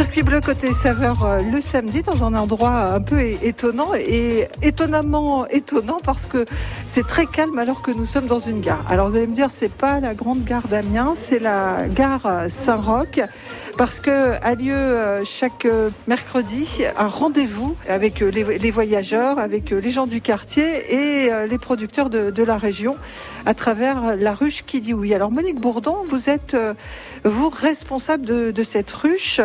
Circuit bleu côté saveur euh, le samedi dans un endroit un peu étonnant et étonnamment étonnant parce que c'est très calme alors que nous sommes dans une gare. Alors vous allez me dire c'est pas la grande gare d'Amiens, c'est la gare Saint-Roch parce que a lieu euh, chaque euh, mercredi un rendez-vous avec les, voyageurs, avec les gens du quartier et les producteurs de, la région à travers la ruche qui dit oui. Alors Monique Bourdon, vous êtes vous responsable de, de cette ruche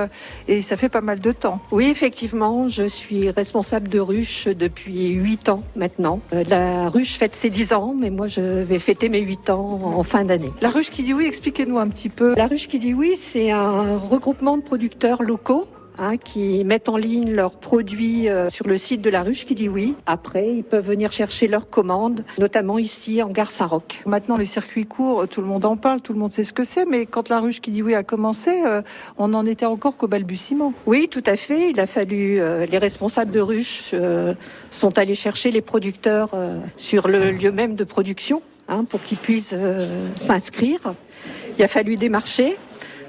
et ça fait pas mal de temps. Oui, effectivement, je suis responsable de ruche depuis 8 ans maintenant. Euh, la ruche fête ses 10 ans, mais moi je vais fêter mes 8 ans en fin d'année. La ruche qui dit oui, expliquez-nous un petit peu. La ruche qui dit oui, c'est un regroupement de producteurs locaux Hein, qui mettent en ligne leurs produits euh, sur le site de la ruche qui dit oui. Après, ils peuvent venir chercher leurs commandes, notamment ici en gare Saint-Roch. Maintenant, les circuits courts, tout le monde en parle, tout le monde sait ce que c'est, mais quand la ruche qui dit oui a commencé, euh, on n'en était encore qu'au balbutiement. Oui, tout à fait. Il a fallu, euh, les responsables de ruche sont allés chercher les producteurs sur le lieu même de production hein, pour qu'ils puissent s'inscrire. Il a fallu démarcher.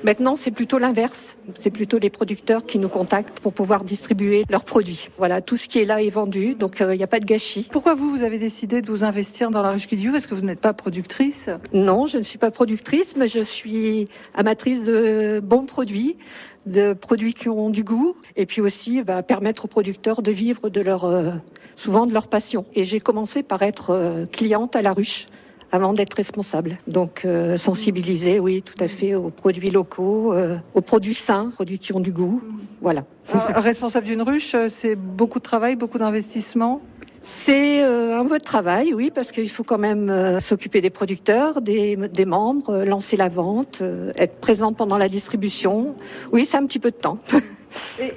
Maintenant, c'est plutôt l'inverse. C'est plutôt les producteurs qui nous contactent pour pouvoir distribuer leurs produits. Voilà, tout ce qui est là est vendu, donc euh, il n'y a pas de gâchis. Pourquoi vous, vous avez décidé de vous investir dans la ruche qui Est-ce que vous n'êtes pas productrice? Non, je ne suis pas productrice, mais je suis amatrice de bons produits de produits qui ont du goût et puis aussi bah, permettre aux producteurs de vivre de leur euh, souvent de leur passion. Et j'ai commencé par être euh, cliente à la ruche avant d'être responsable. Donc euh, sensibiliser, oui, tout à fait, aux produits locaux, euh, aux produits sains, produits qui ont du goût. Voilà. responsable d'une ruche, euh, c'est beaucoup de travail, beaucoup d'investissement? C'est un peu de travail, oui, parce qu'il faut quand même s'occuper des producteurs, des, des membres, lancer la vente, être présent pendant la distribution. Oui, c'est un petit peu de temps.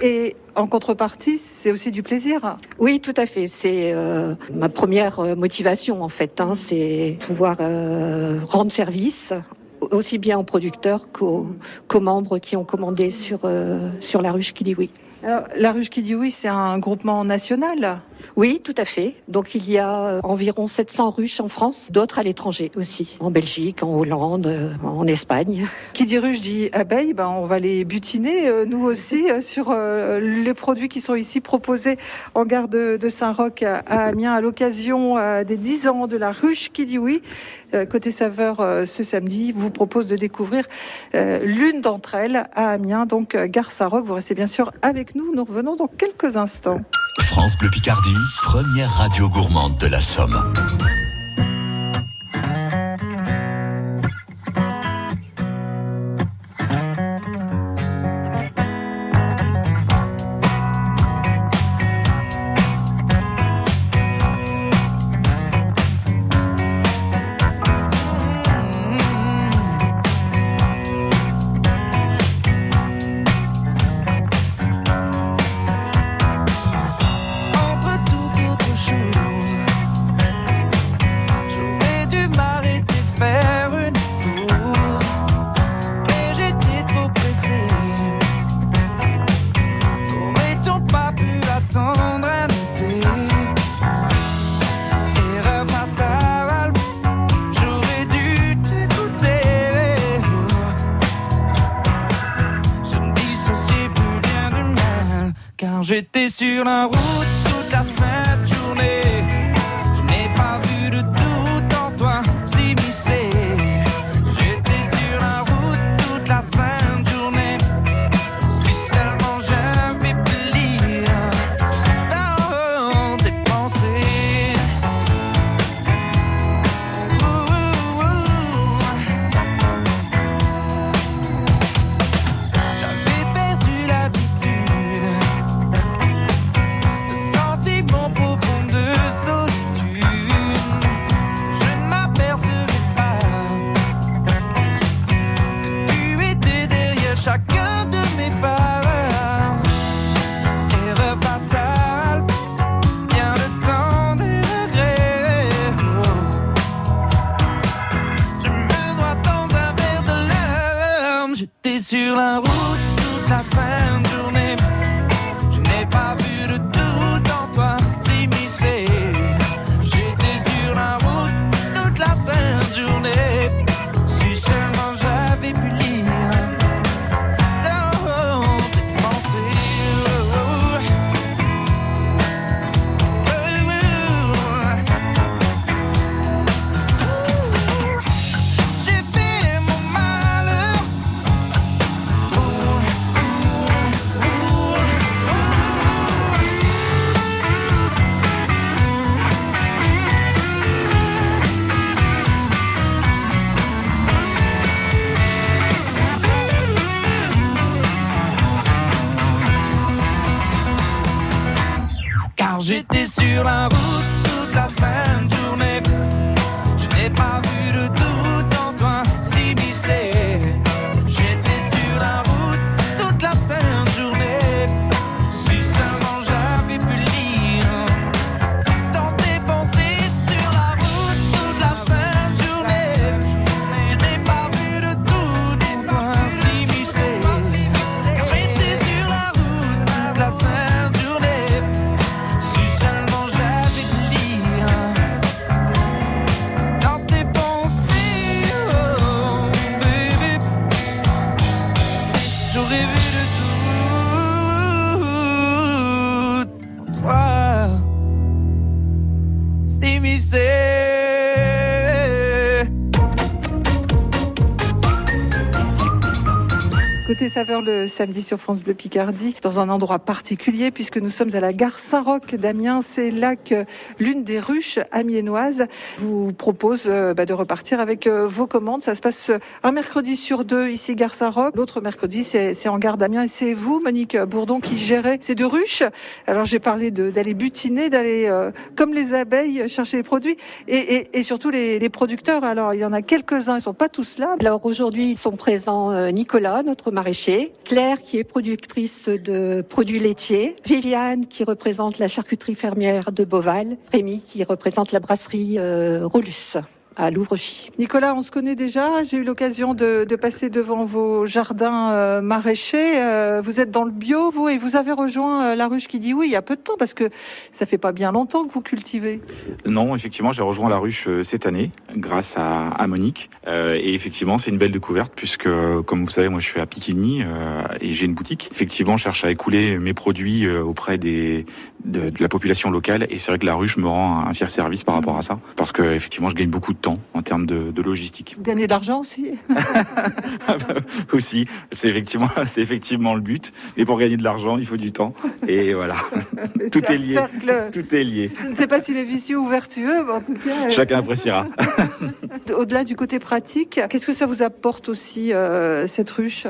Et, en contrepartie, c'est aussi du plaisir. Oui, tout à fait. C'est euh, ma première euh, motivation en fait. Hein, c'est pouvoir euh, rendre service aussi bien aux producteurs qu'aux, membres qui ont commandé sur, sur la ruche qui dit oui. la ruche qui dit oui, c'est un groupement national oui, tout à fait. Donc il y a euh, environ 700 ruches en France, d'autres à l'étranger aussi, en Belgique, en Hollande, euh, en Espagne. Qui dit ruche dit abeille, ben on va les butiner euh, nous aussi sur les produits qui sont ici proposés en gare de, Saint-Roch à Amiens à l'occasion des 10 ans de la ruche qui dit oui. Côté saveur, ce samedi, vous propose de découvrir l'une d'entre elles à Amiens, donc gare Saint-Roch. Vous restez bien sûr avec nous. Nous revenons dans quelques instants. France Bleu Picardie, première radio gourmande de la Somme. La route Le samedi sur France Bleu Picardie, dans un endroit particulier, puisque nous sommes à la gare Saint-Roch d'Amiens. C'est là que l'une des ruches amiénoises vous propose euh, bah, de repartir avec euh, vos commandes. Ça se passe euh, un mercredi sur deux ici, gare Saint-Roch. L'autre mercredi, c'est en gare d'Amiens. Et c'est vous, Monique Bourdon, qui gérez ces deux ruches. Alors j'ai parlé d'aller butiner, d'aller, comme les abeilles, chercher les produits. Et, surtout les, producteurs. Alors il y en a quelques-uns, ils sont pas tous là. Alors aujourd'hui, ils sont présents Nicolas, notre maraîcher, qui est productrice de produits laitiers, Viviane qui représente la charcuterie fermière de Beauval, Rémi qui représente la brasserie euh, Rolus à Louvrechy. Nicolas, on se connaît déjà. J'ai eu l'occasion de, de passer devant vos jardins euh, maraîchers. Euh, vous êtes dans le bio, vous, et vous avez rejoint euh, la ruche qui dit oui il y a peu de temps, parce que ça fait pas bien longtemps que vous cultivez. Non, effectivement, j'ai rejoint la ruche euh, cette année grâce à, à Monique. Euh, et effectivement, c'est une belle découverte puisque, comme vous savez, moi je suis à Piquigny euh, et j'ai une boutique. Effectivement, je cherche à écouler mes produits euh, auprès des, de, de la population locale. Et c'est vrai que la ruche me rend un fier service par rapport à ça parce que effectivement, je gagne beaucoup de temps en termes de, de logistique Vous gagnez de l'argent aussi. aussi. C'est effectivement, c'est effectivement le but. Mais pour gagner de l'argent, il faut du temps. Et voilà, Tout est lié. cercle. tout est lié. Je ne sais pas s'il est vicieux ou vertueux, mais en tout cas, euh, Chacun appréciera. au-delà du côté pratique, qu'est-ce que ça vous apporte aussi, euh, cette ruche?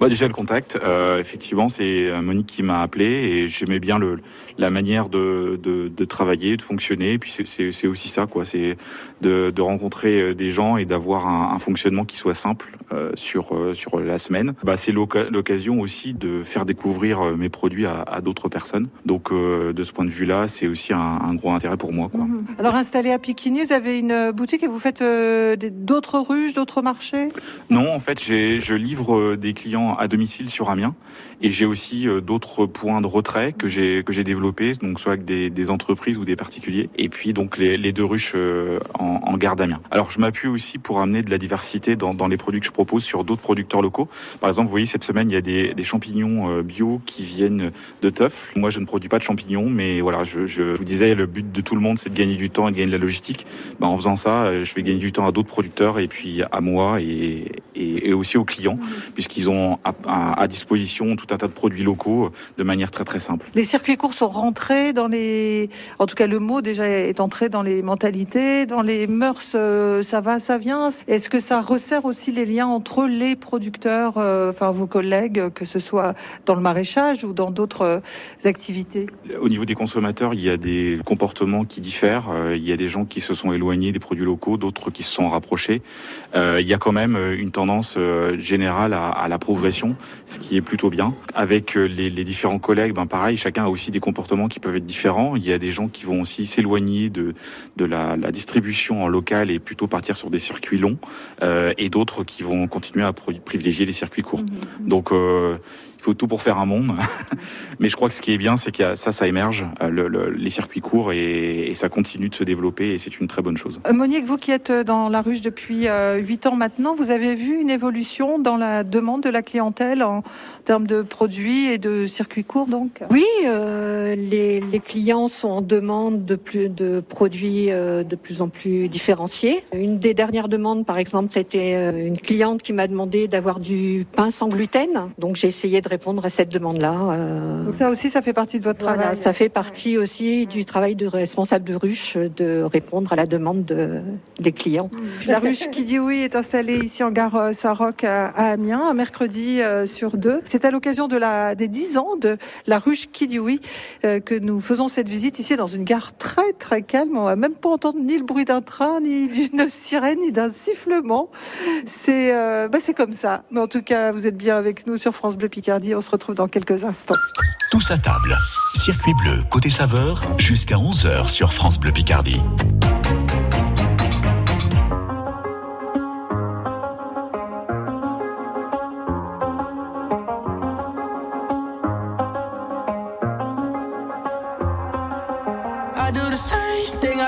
Bah, déjà le contact, euh, effectivement, c'est Monique qui m'a appelé et j'aimais bien le, la manière de, de, de travailler, de fonctionner. Et puis c'est- aussi ça, quoi. C'est de, de rencontrer euh, des gens et d'avoir un, un fonctionnement qui soit simple euh, sur euh, sur la semaine. Bah, c'est l'occasion aussi de faire découvrir mes produits à, à d'autres personnes. Donc de ce point de vue-là, c'est aussi un, un gros intérêt pour moi, quoi. Alors installé à Piquigny, vous avez une boutique et vous faites d'autres ruches, d'autres marchés? Non, en fait, je livre des clients à domicile sur Amiens et j'ai aussi euh, d'autres points de retrait que j'ai que j'ai développés, donc soit avec des, des entreprises ou des particuliers, et puis donc les, les deux ruches euh, en, en gare d'Amiens. Alors, je m'appuie aussi pour amener de la diversité dans, dans les produits que je propose sur d'autres producteurs locaux. Par exemple, vous voyez cette semaine, il y a des, des champignons euh, bio qui viennent de Teuf. Moi, je ne produis pas de champignons, mais voilà, je, je vous disais, le but de tout le monde, c'est de gagner du temps et de gagner de la logistique. Ben, en faisant ça, je vais gagner du temps à d'autres producteurs et puis à moi et, et, et aussi aux clients, puisqu'ils ont à, à- à disposition tout un tas de produits locaux euh, de manière très très simple. Les circuits courts sont rentrés dans les, en tout cas le mot déjà est entré dans les mentalités, dans les mœurs. euh, ça va, ça vient. Est-ce que ça resserre aussi les liens entre les producteurs, euh, enfin vos collègues, que ce soit dans le maraîchage ou dans d'autres activités? Au niveau des consommateurs, il y a des comportements qui diffèrent. Il y a des gens qui se sont éloignés des produits locaux, d'autres qui se sont rapprochés. Euh, il y a quand même une tendance générale à, à la progression, ce qui est plutôt bien. Avec euh, les, les différents collègues, ben pareil, chacun a aussi des comportements qui peuvent être différents. Il y a des gens qui vont aussi s'éloigner de, de la, la distribution en local et plutôt partir sur des circuits longs, euh, et d'autres qui vont continuer à privilégier les circuits courts. Donc euh, il faut tout pour faire un monde. Mais je crois que ce qui est bien, c'est que ça, ça émerge, euh, le- le- les circuits courts, et, et ça continue de se développer, et c'est une très bonne chose. Euh, Monique, vous qui êtes dans la ruche depuis euh, huit ans maintenant, vous avez vu une évolution dans la demande de la clientèle en termes de produits et de circuits courts, donc? Oui, euh, les, les clients sont en demande de plus de produits euh, de plus en plus différenciés. Une des dernières demandes, par exemple, c'était euh, une cliente qui m'a demandé d'avoir du pain sans gluten. Donc j'ai essayé de répondre à cette demande-là. euh, Donc ça aussi, ça fait partie de votre voilà, travail. ça fait partie aussi du travail de responsable de ruche de répondre à la demande de, des clients. La ruche qui dit oui est installée ici en gare euh, Saint-Roch à, Amiens, un mercredi euh, sur deux. C'est à l'occasion de la, des 10 ans de la ruche qui dit oui que nous faisons cette visite ici dans une gare très très calme. On va même pas entendre ni le bruit d'un train, ni d'une sirène, ni d'un sifflement. C'est euh, bah, c'est comme ça. Mais en tout cas, vous êtes bien avec nous sur France Bleu Picardie. On se retrouve dans quelques instants. Tous à table. Circuit bleu côté saveur jusqu'à 11h sur France Bleu Picardie.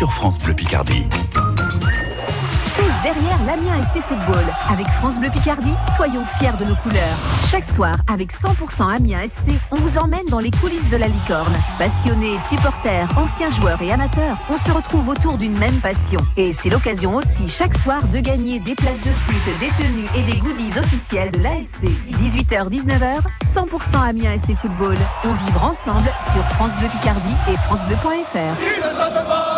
sur France Bleu Picardie. Tous derrière l'Amiens SC Football. Avec France Bleu Picardie, soyons fiers de nos couleurs. Chaque soir, avec 100% Amiens SC, on vous emmène dans les coulisses de la licorne. Passionnés, supporters, anciens joueurs et amateurs, on se retrouve autour d'une même passion. Et c'est l'occasion aussi chaque soir de gagner des places de flûte, des tenues et des goodies officiels de l'ASC. 18h-19h, 100% Amiens SC Football. On vibre ensemble sur France Bleu Picardie et francebleu.fr.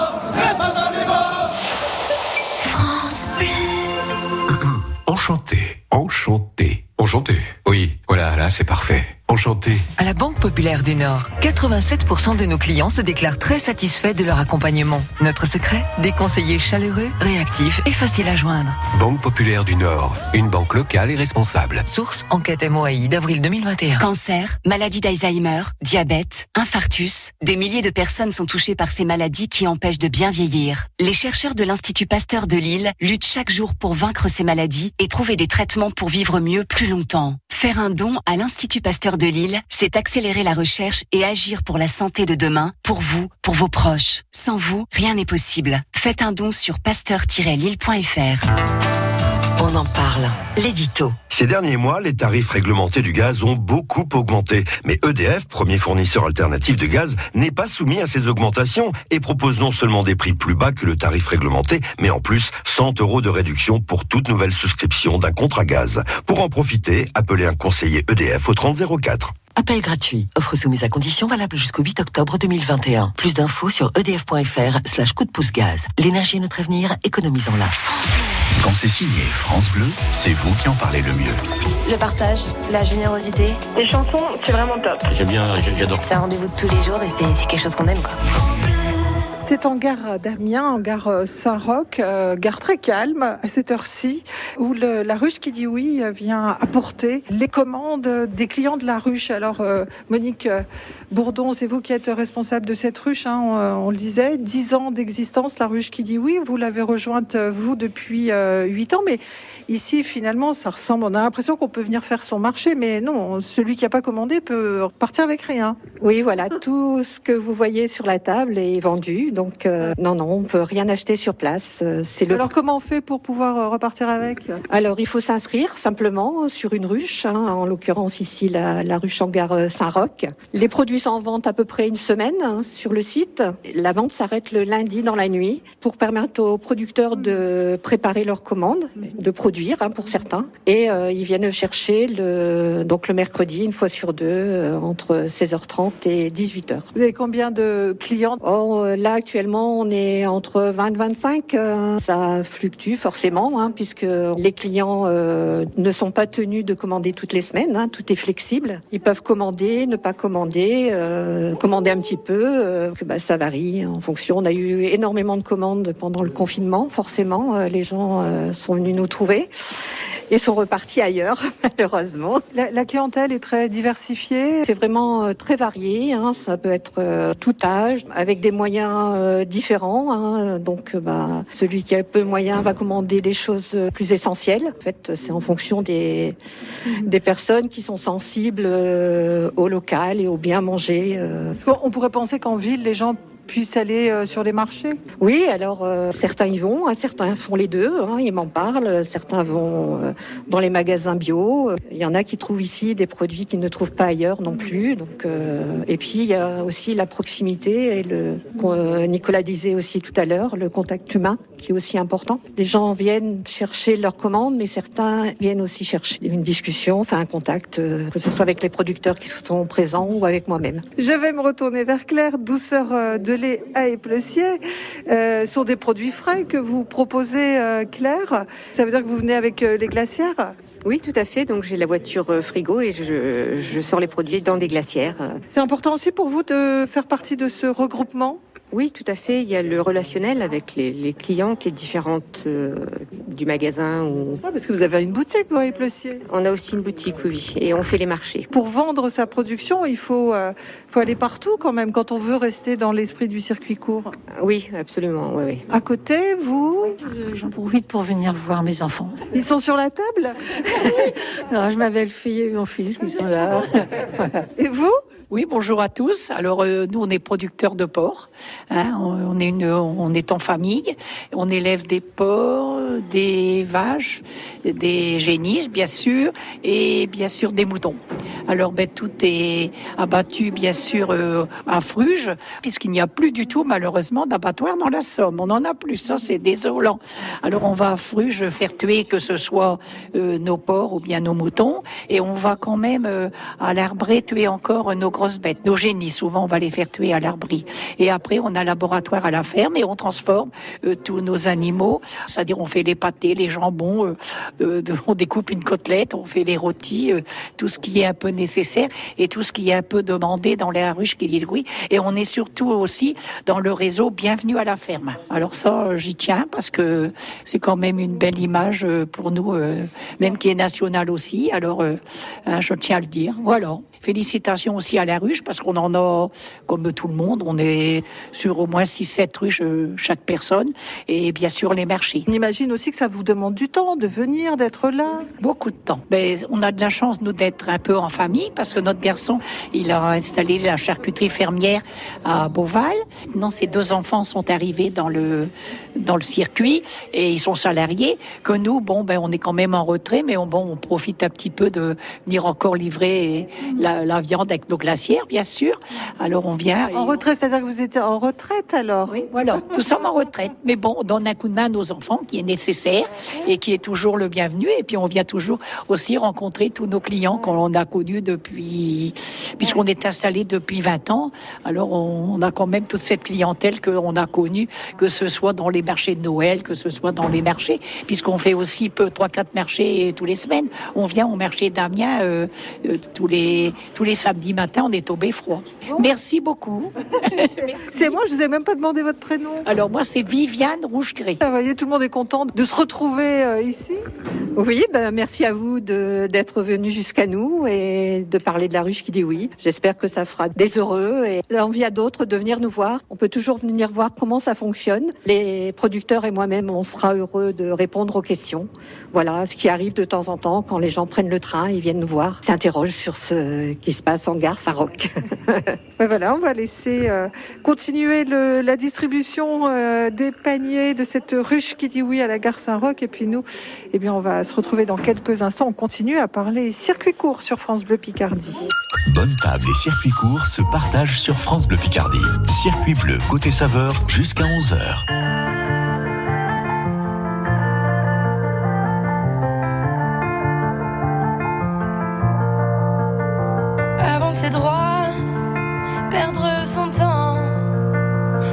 Enchanté, enchanté, enchanté. Oui, voilà, là c'est parfait. Enchanté. À la Banque Populaire du Nord, 87% de nos clients se déclarent très satisfaits de leur accompagnement. Notre secret Des conseillers chaleureux, réactifs et faciles à joindre. Banque Populaire du Nord, une banque locale et responsable. Source Enquête MOAI d'avril 2021. Cancer, maladie d'Alzheimer, diabète, infarctus, des milliers de personnes sont touchées par ces maladies qui empêchent de bien vieillir. Les chercheurs de l'Institut Pasteur de Lille luttent chaque jour pour vaincre ces maladies et trouver des traitements pour vivre mieux plus longtemps. Faire un don à l'Institut Pasteur de Lille, c'est accélérer la recherche et agir pour la santé de demain, pour vous, pour vos proches. Sans vous, rien n'est possible. Faites un don sur pasteur-lille.fr. On en parle. L'édito. Ces derniers mois, les tarifs réglementés du gaz ont beaucoup augmenté. Mais EDF, premier fournisseur alternatif de gaz, n'est pas soumis à ces augmentations et propose non seulement des prix plus bas que le tarif réglementé, mais en plus 100 euros de réduction pour toute nouvelle souscription d'un contrat gaz. Pour en profiter, appelez un conseiller EDF au 3004. Appel gratuit. Offre soumise à conditions valable jusqu'au 8 octobre 2021. Plus d'infos sur edf.fr slash gaz. L'énergie est notre avenir, économisons-la. Quand c'est signé France Bleu, c'est vous qui en parlez le mieux. Le partage, la générosité. Les chansons, c'est vraiment top. J'aime bien, j'adore. C'est un rendez-vous de tous les jours et c'est c'est quelque chose qu'on aime. Quoi. C'est en gare d'Amiens, en gare euh, Saint-Roch, euh, gare très calme à cette heure-ci, où la ruche qui dit oui euh, vient apporter les commandes des clients de la ruche. Alors Monique Bourdon, c'est vous qui êtes responsable de cette ruche, hein, on, le disait, 10 ans d'existence, la ruche qui dit oui, vous l'avez rejointe vous depuis euh, 8 ans, mais ici finalement ça ressemble, on a l'impression qu'on peut venir faire son marché, mais non, celui qui n'a pas commandé peut repartir avec rien. Oui, voilà, tout ce que vous voyez sur la table est vendu. Donc, euh, non, non, on peut rien acheter sur place. Euh, C'est le Alors comment on fait pour pouvoir euh, repartir avec? Alors, il faut s'inscrire simplement sur une ruche, hein, en l'occurrence ici la, la ruche en gare Saint-Roch. Les produits sont en vente à peu près une semaine hein, sur le site. La vente s'arrête le lundi dans la nuit pour permettre aux producteurs de préparer leurs commandes, de produire hein, pour certains. Et euh, ils viennent chercher le, donc le mercredi, une fois sur deux, euh, entre 16h30 et 18h. Vous avez combien de clients? Euh, là, actuellement, on est entre 20 et 25. euh, ça fluctue forcément, hein, puisque les clients ne sont pas tenus de commander toutes les semaines. hein, tout est flexible. Ils peuvent commander, ne pas commander, commander un petit peu. que, bah, ça varie en fonction. On a eu énormément de commandes pendant le confinement. Forcément, les gens sont venus nous trouver et sont repartis ailleurs, malheureusement. La, la clientèle est très diversifiée. C'est vraiment euh, très varié. hein. Ça peut être euh, tout âge, avec des moyens euh, différents. hein. Donc, bah, celui qui a peu de moyens va commander des choses plus essentielles. En fait, c'est en fonction des, des personnes qui sont sensibles euh, au local et au bien manger. On pourrait penser qu'en ville, les gens puissent aller euh, sur les marchés? Oui, alors euh, certains y vont, hein, certains font les deux, hein, ils m'en parlent, certains vont euh, dans les magasins bio, il y en a qui trouvent ici des produits qu'ils ne trouvent pas ailleurs non plus. Donc, et puis il y a aussi la proximité et le Nicolas disait aussi tout à l'heure, le contact humain qui est aussi important. Les gens viennent chercher leurs commandes, mais certains viennent aussi chercher une discussion, enfin un contact, que ce soit avec les producteurs qui sont présents ou avec moi-même. Je vais me retourner vers Claire. Douceur de lait à Éplessier euh, sont des produits frais que vous proposez, euh, Claire. Ça veut dire que vous venez avec euh, les glacières? Oui, tout à fait. Donc j'ai la voiture euh, frigo et je, je sors les produits dans des glacières. C'est important aussi pour vous de faire partie de ce regroupement? Oui, tout à fait. Il y a le relationnel avec les, les clients qui est différente euh, du magasin. Ou... Ah, Parce que vous avez une boutique, vous, à Éplessier. On a aussi une boutique, oui, et on fait les marchés. Pour vendre sa production, il faut, euh, faut aller partout quand même quand on veut rester dans l'esprit du circuit court. Oui, absolument. Oui, oui. À côté, vous J'en profite pour venir voir mes enfants. Ils sont sur la table? Non, je ma belle-fille et mon fils qui sont là. Et vous? Oui, bonjour à tous. Alors euh, nous, on est producteurs de porcs. hein. on, est on est en famille. On élève des porcs, des vaches, des génisses, bien sûr, et bien sûr des moutons. Alors ben, tout est abattu, bien sûr, euh, à Fruges, puisqu'il n'y a plus du tout, malheureusement, d'abattoir dans la Somme. On en a plus, ça c'est désolant. Alors on va à Fruges faire tuer que ce soit euh, nos porcs ou bien nos moutons, et on va quand même à l'arbret tuer encore nos bêtes, nos génies. Souvent on va les faire tuer à l'arbri. Et après on a un laboratoire à la ferme et on transforme euh, tous nos animaux. C'est-à-dire on fait les pâtés, les jambons, euh, euh, on découpe une côtelette, on fait les rôtis, tout ce qui est un peu nécessaire et tout ce qui est un peu demandé dans la ruche qui dit oui. Et on est surtout aussi dans le réseau Bienvenue à la ferme. Alors ça, j'y tiens parce que c'est quand même une belle image pour nous, même qui est nationale aussi. Alors, hein, je tiens à le dire. Voilà. Félicitations aussi à la ruche parce qu'on en a, comme tout le monde, on est sur au moins 6-7 ruches euh, chaque personne et bien sûr les marchés. On imagine aussi que ça vous demande du temps de venir, d'être là. Beaucoup de temps. Ben, on a de la chance, nous, d'être un peu en famille parce que notre garçon, il a installé la charcuterie fermière à Beauval. Maintenant, ses deux enfants sont arrivés dans le, dans le circuit et ils sont salariés. Que nous, bon, ben, on est quand même en retrait, mais on, bon, on profite un petit peu de venir encore livrer la, la viande avec nos bien sûr. Alors, on vient. En retraite, c'est-à-dire que vous étiez en retraite alors? Oui, voilà. Nous sommes en retraite. Mais bon, on donne un coup de main à nos enfants qui est né nécessaire et qui est toujours le bienvenu. Et puis on vient toujours aussi rencontrer tous nos clients qu'on a connus depuis, puisqu'on est installé depuis 20 ans. Alors on, a quand même toute cette clientèle qu'on a connue, que ce soit dans les marchés de Noël, que ce soit dans les marchés, puisqu'on fait aussi peu trois quatre marchés tous les semaines. On vient au marché d'Amiens euh, euh, tous les tous les samedis matins. On est au Beffroi. Merci beaucoup. C'est moi, je vous ai même pas demandé votre prénom. Alors moi c'est Viviane Rouge-Gris. Ah, vous voyez, tout le monde est content de se retrouver euh, ici. Oui, ben, merci à vous de- d'être venu jusqu'à nous et de parler de la ruche qui dit oui. J'espère que ça fera des heureux et l'envie à d'autres de venir nous voir. On peut toujours venir voir comment ça fonctionne. Les producteurs et moi-même, on sera heureux de répondre aux questions. Voilà, ce qui arrive de temps en temps quand les gens prennent le train, ils viennent nous voir, s'interrogent sur ce qui se passe en gare Saint-Roch. Voilà, on va laisser euh, continuer le- la distribution euh, des paniers de cette ruche qui dit oui à la gare Saint-Roch. Et puis nous, eh bien, on va se retrouver dans quelques instants. On continue à parler circuit court sur France Bleu Picardie. Bonne table et circuit court se partagent sur France Bleu Picardie. Circuit bleu côté saveur jusqu'à 11h. Avancer droit, perdre son temps,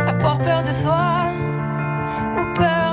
avoir peur de soi ou peur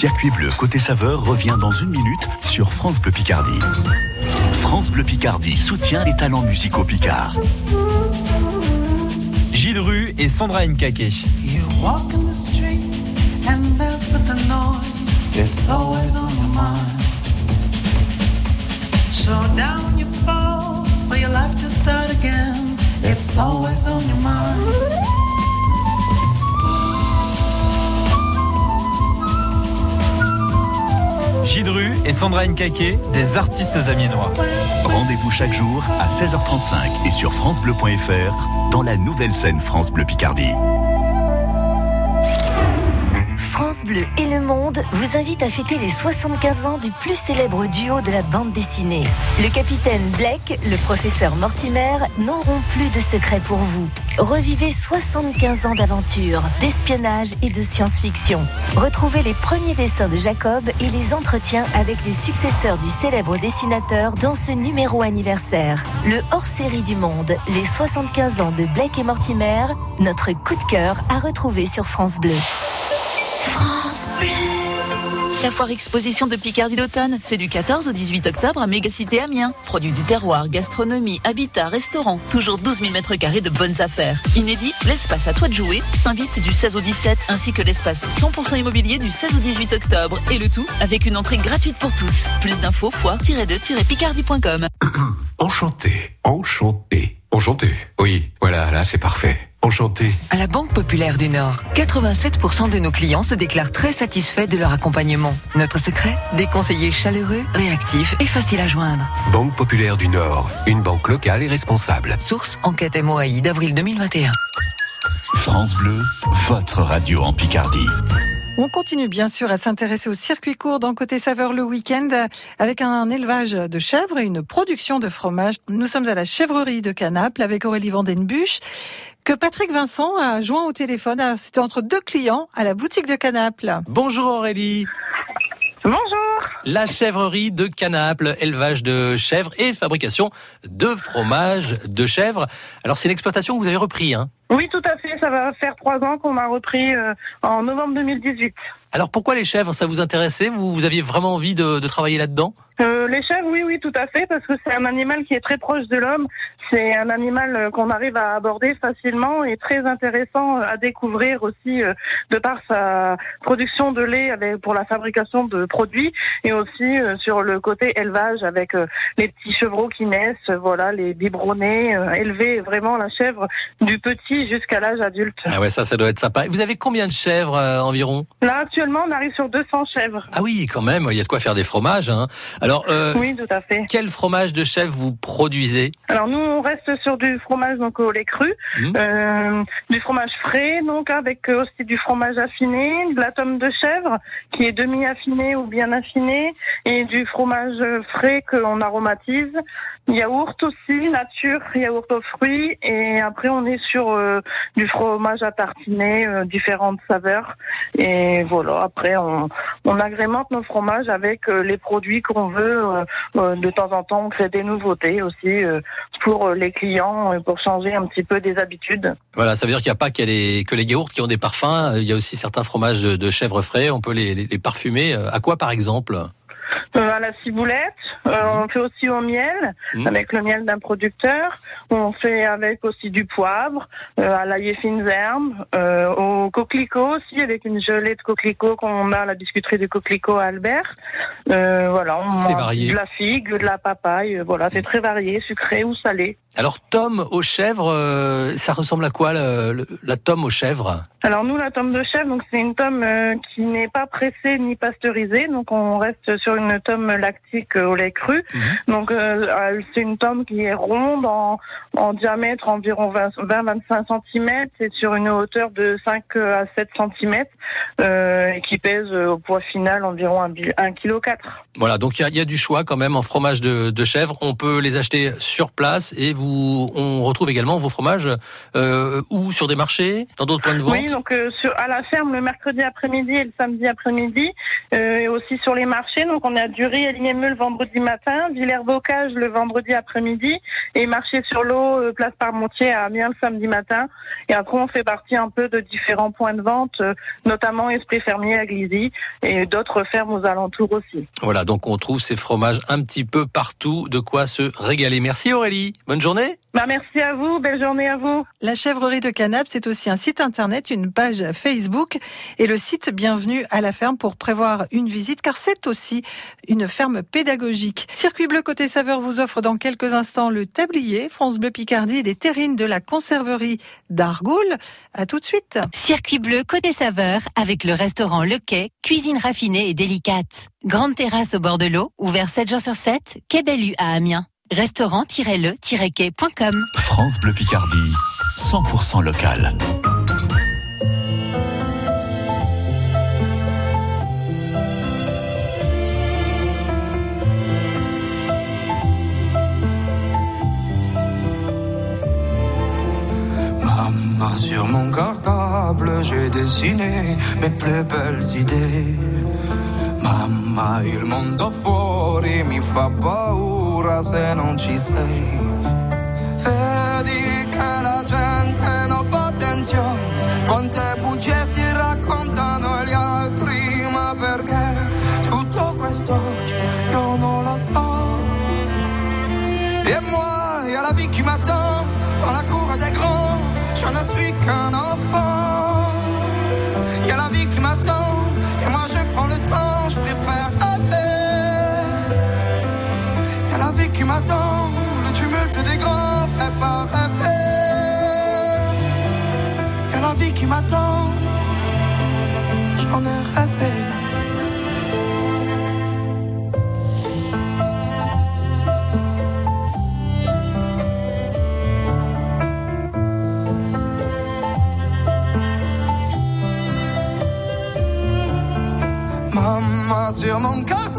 Circuit bleu côté saveur revient dans une minute sur France Bleu Picardie. France Bleu Picardie soutient les talents musicaux picards. Rue et Sandra Nkake. So down you fall for your life to start again. It's always on your mind. Et Sandra Nkake, des artistes amiénois. Rendez-vous chaque jour à 16h35 et sur francebleu.fr dans la nouvelle scène France Bleu Picardie. France Bleu et Le Monde vous invitent à fêter les 75 ans du plus célèbre duo de la bande dessinée. Le capitaine Blake, le professeur Mortimer n'auront plus de secrets pour vous. Revivez 75 ans d'aventure, d'espionnage et de science-fiction. Retrouvez les premiers dessins de Jacob et les entretiens avec les successeurs du célèbre dessinateur dans ce numéro anniversaire. Le hors-série du monde, les 75 ans de Blake et Mortimer, notre coup de cœur à retrouver sur France Bleu. France Bleu. La foire exposition de Picardie d'automne, c'est du 14 au 18 octobre à Mégacité Amiens. Produits du terroir, gastronomie, habitat, restaurant, toujours 12 000 mètres carrés de bonnes affaires. Inédit, l'espace à toi de jouer s'invite du 16 au 17, ainsi que l'espace 100% immobilier du 16 au 18 octobre. Et le tout avec une entrée gratuite pour tous. Plus d'infos, foire-de-picardie.com. Enchanté, enchanté, enchanté. Oui, voilà, là c'est parfait. Enchanté. À la Banque Populaire du Nord, 87% de nos clients se déclarent très satisfaits de leur accompagnement. Notre secret Des conseillers chaleureux, réactifs et faciles à joindre. Banque Populaire du Nord, une banque locale et responsable. Source enquête MOAI d'avril 2021. France Bleu, votre radio en Picardie. On continue bien sûr à s'intéresser au circuit court dans Côté Saveur le week-end avec un élevage de chèvres et une production de fromage. Nous sommes à la chèvrerie de Canaples avec Aurélie Vandenbuch que Patrick Vincent a joint au téléphone. Ah, C'était entre deux clients à la boutique de Canaples. Bonjour Aurélie. Bonjour. La chèvrerie de Canaples, élevage de chèvres et fabrication de fromage de chèvres. Alors c'est une exploitation que vous avez repris, hein? Oui, tout à fait. Ça va faire trois ans qu'on a repris euh, en novembre 2018. Alors pourquoi les chèvres Ça vous intéressait? Vous, vous aviez vraiment envie de, de travailler là-dedans? Euh, les chèvres, oui, oui, tout à fait, parce que c'est un animal qui est très proche de l'homme. C'est un animal euh, qu'on arrive à aborder facilement et très intéressant euh, à découvrir aussi euh, de par sa production de lait avec, pour la fabrication de produits et aussi euh, sur le côté élevage avec les petits chevreaux qui naissent, voilà, les biberonnés, élever vraiment la chèvre du petit jusqu'à l'âge adulte. Ah ouais, ça, ça doit être sympa. Vous avez combien de chèvres environ? Là, actuellement, on arrive sur 200 chèvres. Ah oui, quand même, il y a de quoi faire des fromages. Hein. Alors, euh, Oui, tout à fait. quel fromage de chèvre vous produisez? Alors nous, on reste sur du fromage donc au lait cru, Mhm. euh, du fromage frais, donc avec euh, aussi du fromage affiné, de la tome de chèvre qui est demi affiné ou bien affiné, et du fromage frais qu'on aromatise. Yaourt aussi, nature, yaourt aux fruits, et après on est sur euh, du fromage à tartiner, euh, différentes saveurs, et voilà. Après on, agrémente nos fromages avec euh, les produits qu'on veut. de temps en temps, on crée des nouveautés aussi pour les clients, pour changer un petit peu des habitudes. Voilà, ça veut dire qu'il n'y a pas que les yaourts qui ont des parfums. Il y a aussi certains fromages de, chèvre frais. On peut les, les- parfumer. À quoi, par exemple? Euh, à la ciboulette, euh, on fait aussi au miel, Mhm. avec le miel d'un producteur. On fait avec aussi du poivre, euh, à l'ail et fines herbes, au coquelicot aussi, avec une gelée de coquelicot qu'on a à la biscuiterie du coquelicot à Albert. Voilà, on C'est mange varié. de la figue, de la papaye, voilà, c'est très varié, sucré ou salé. Alors, tome aux chèvres, ça ressemble à quoi le- le- la tome aux chèvres? Alors nous, la tome de chèvre, donc c'est une tome qui n'est pas pressée ni pasteurisée, donc on reste sur une tome lactique euh, au lait cru. Donc euh, euh, c'est une tome qui est ronde en, en diamètre environ 20-25 cm et sur une hauteur de 5 à 7 cm euh, et qui pèse euh, au poids final environ 1,4 kg. Voilà, donc il y a- il y, a du choix quand même en fromage de, de chèvre. On peut les acheter sur place et vous, on retrouve également vos fromages euh, ou sur des marchés, dans d'autres points de vente. Oui, donc euh, sur, à la ferme le mercredi après-midi et le samedi après-midi, euh, et aussi sur les marchés. Donc on du riz à Ligneux le vendredi matin, Villers-Bocage le vendredi après-midi, et marché sur l'eau, euh, place Parmentier à Amiens le samedi matin. Et après on fait partie un peu de différents différents points de vente, euh, notamment Esprit Fermier à Glizy et d'autres fermes aux alentours aussi. Voilà, donc on trouve ces fromages un petit peu partout, de quoi se régaler. Merci Aurélie, bonne journée. Bah, merci à vous, belle journée à vous. La chèvrerie de Canap, c'est aussi un site internet, une page Facebook et le site Bienvenue à la ferme pour prévoir une visite car c'est aussi une ferme pédagogique. Circuit bleu côté saveur vous offre dans quelques instants le tablier France Bleu Picardie et des terrines de la conserverie d'Argoul. À tout de suite. Circuit bleu côté saveur avec le restaurant Le Quai, cuisine raffinée et délicate. Grande terrasse au bord de l'eau, ouvert 7 jours sur 7, Quai Bellu à Amiens. Restaurant-le-quai.com France Bleu Picardie, 100% local. Sur mon cartable, j'ai dessiné mes plus belles idées. Mamma, il mondo fuori mi fa paura se non ci sei. Vedi che la gente non fa attenzione, quante bugie si raccontano agli altri, enfant. Y a la vie qui m'attend et moi je prends le temps. Je préfère rêver. Y a la vie qui m'attend. Le tumulte des grands fait pas rêver. Y a la vie qui m'attend. J'en ai rêvé. Sur mon cartable,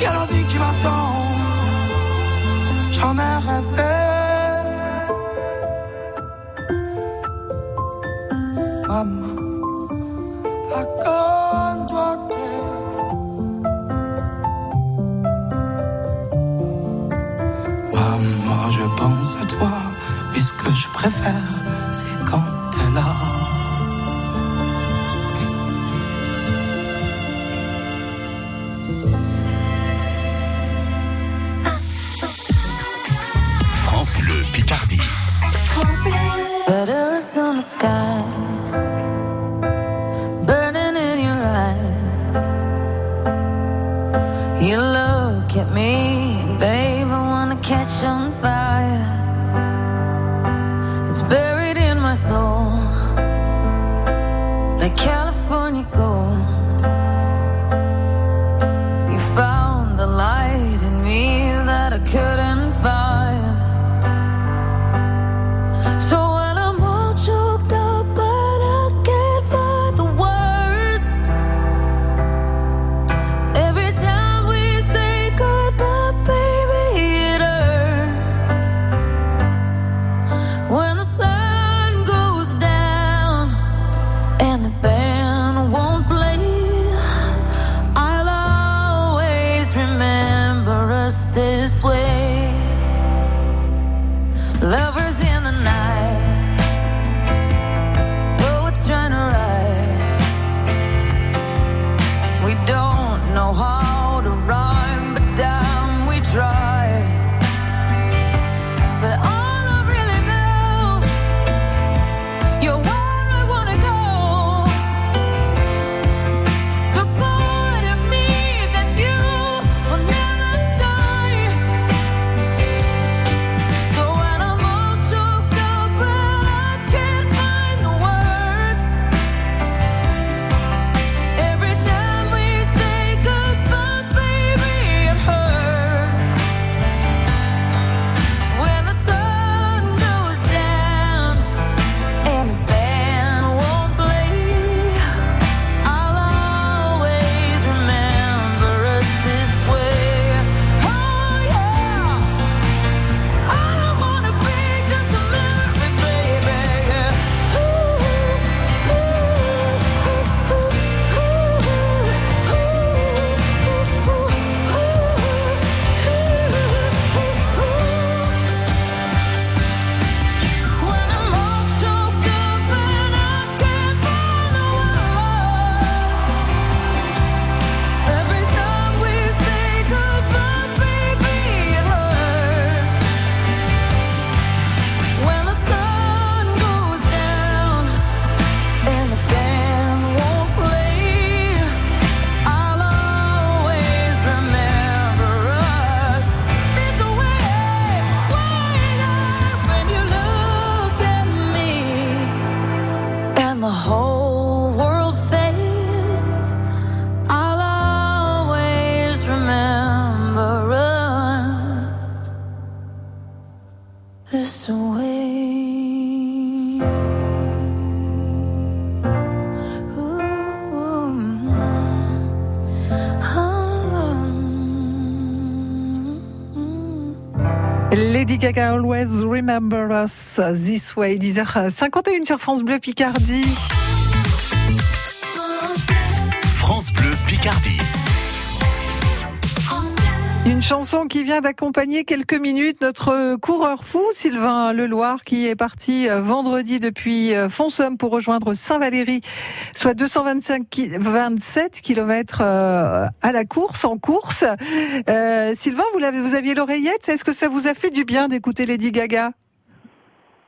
Y a la vie qui m'attend, j'en ai rêvé. Maman. Raconte-toi Maman, je pense à toi, mais ce que je préfère, Remember Us This Way, 10h51 sur France Bleu Picardie. Une chanson qui vient d'accompagner quelques minutes notre coureur fou, Sylvain Leloir, qui est parti euh, vendredi depuis euh, Fonsomme pour rejoindre Saint-Valéry, soit 225 ki- 27 km à la course, en course. Euh, Sylvain, vous, l'avez- vous aviez l'oreillette? Est-ce que ça vous a fait du bien d'écouter Lady Gaga?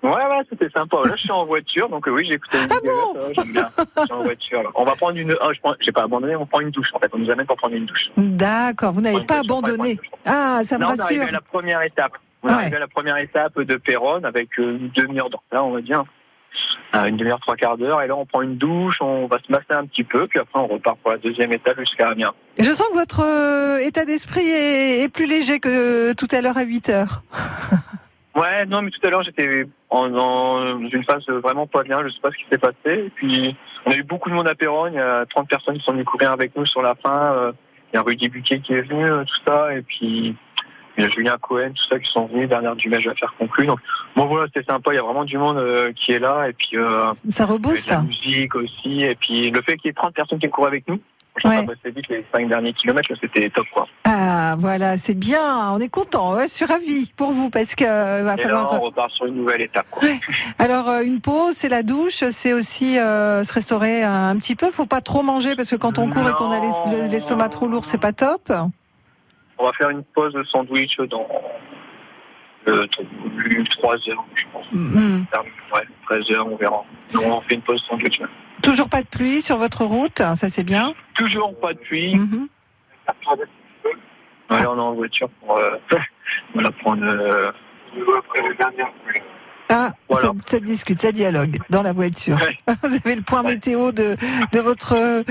Ouais, ouais, c'était sympa. Là, je suis en voiture, donc euh, oui, j'ai écouté une vidéo, ça va, j'aime bien. Je suis en voiture. là. On va prendre une. Ah, je prends... j'ai pas abandonné, on prend une douche. En fait, on nous amène pour prendre une douche. D'accord, vous n'avez pas abandonné. Ah, ça me non, on est arrivé rassure. à la première étape. On est arrivé à la première étape de Péronne avec euh, une demi-heure de retard, on va dire. Euh, une demi-heure, trois quarts d'heure. Et là, on prend une douche, on va se masser un petit peu, puis après, on repart pour la deuxième étape jusqu'à Amiens. Je sens que votre euh, état d'esprit est, est plus léger que tout à l'heure à 8 heures. Ouais, non, mais tout à l'heure, j'étais en, dans une phase vraiment pas bien. Je sais pas ce qui s'est passé. Et puis, on a eu beaucoup de monde à Péronne. Il y a 30 personnes qui sont venues courir avec nous sur la fin. Euh, Il y a Rudy Buquet qui est venu, euh, tout ça. Et puis, il y a Julien Cohen, tout ça, qui sont venus. Bernard Dumais, je vais faire conclure. Donc, bon, voilà, c'était sympa. Il y a vraiment du monde euh, qui est là. Et puis, euh, Ça rebooste. la musique aussi. Et puis, le fait qu'il y ait 30 personnes qui courent avec nous. Je Ouais. vite les 5 derniers kilomètres. C'était top, quoi. Ah, voilà, c'est bien. On est content. Ouais, je suis ravie pour vous parce que euh, va Et là, falloir. on repart sur une nouvelle étape, quoi. Alors, euh, une pause, c'est la douche, c'est aussi euh, se restaurer un, petit peu. Faut pas trop manger parce que quand on court et qu'on a l'es- le- l'estomac trop lourd, c'est pas top. On va faire une pause de sandwich dans euh, 3 heures, je pense. Mhm. Ouais, 13 heures, on verra. Nous, on fait une pause ouais. Toujours pas de pluie sur votre route, ça c'est bien. Toujours pas de pluie. Mhm. Ouais, on est en voiture pour, euh, voilà, prendre. Euh, après la dernière pluie. Ah, ça, ça discute, ça dialogue dans la voiture. Vous avez le point météo de, de votre euh,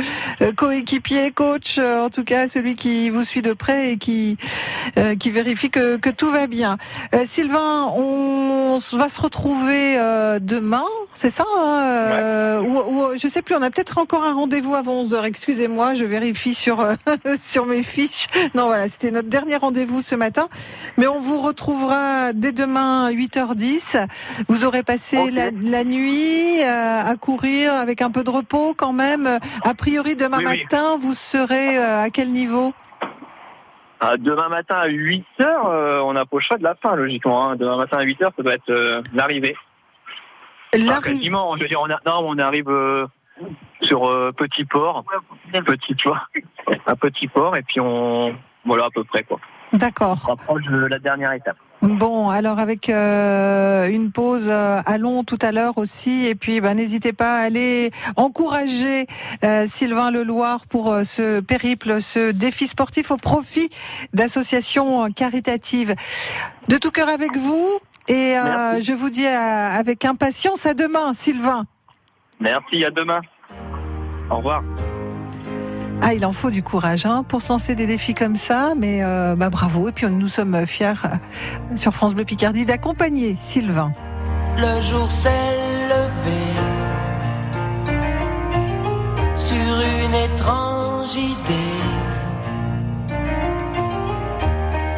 coéquipier, coach, euh, en tout cas celui qui vous suit de près et qui, euh, qui vérifie que, que tout va bien. Euh, Sylvain, on va se retrouver euh, demain, c'est ça hein, euh, ou, ou, Je sais plus, on a peut-être encore un rendez-vous avant 11h, excusez-moi, je vérifie sur, euh, sur mes fiches. Non, voilà, c'était notre dernier rendez-vous ce matin. Mais on vous retrouvera dès demain 8h10. Vous aurez passé la, la nuit euh, à courir avec un peu de repos quand même. A priori, demain Oui, oui. matin, vous serez euh, à quel niveau? Ah, demain matin à 8 heures, euh, on approchera de la fin, logiquement. hein. Demain matin à 8 heures, ça doit être euh, l'arrivée. Enfin, quasiment, je veux dire, on, a- non, on arrive sur euh, Petit Port. Petit Port. Un Petit Port, et puis on. Voilà, à peu près, quoi. D'accord. On approche de la dernière étape. Bon, alors avec euh, une pause euh, à Long tout à l'heure aussi, et puis bah, n'hésitez pas à aller encourager euh, Sylvain Leloir pour euh, ce périple, ce défi sportif au profit d'associations caritatives. De tout cœur avec vous, et euh, je vous dis avec impatience à demain, Sylvain. Merci, à demain. Au revoir. Ah, il en faut du courage hein, pour se lancer des défis comme ça, mais euh, bah, bravo. Et puis nous sommes fiers euh, sur France Bleu Picardie d'accompagner Sylvain. Le jour s'est levé sur une étrange idée.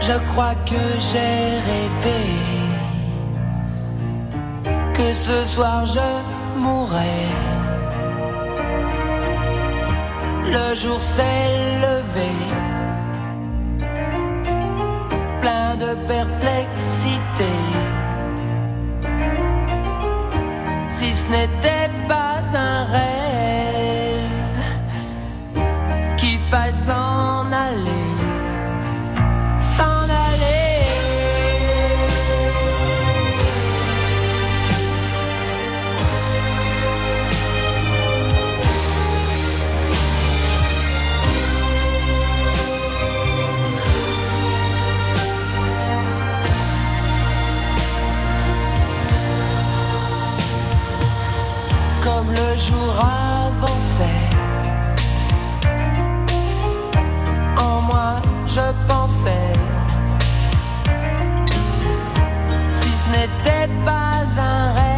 Je crois que j'ai rêvé que ce soir je mourrais. Le jour s'est levé, plein de perplexité. si ce n'était pas un rêve qui faille s'en aller, jour avançait, en moi je pensais, si ce n'était pas un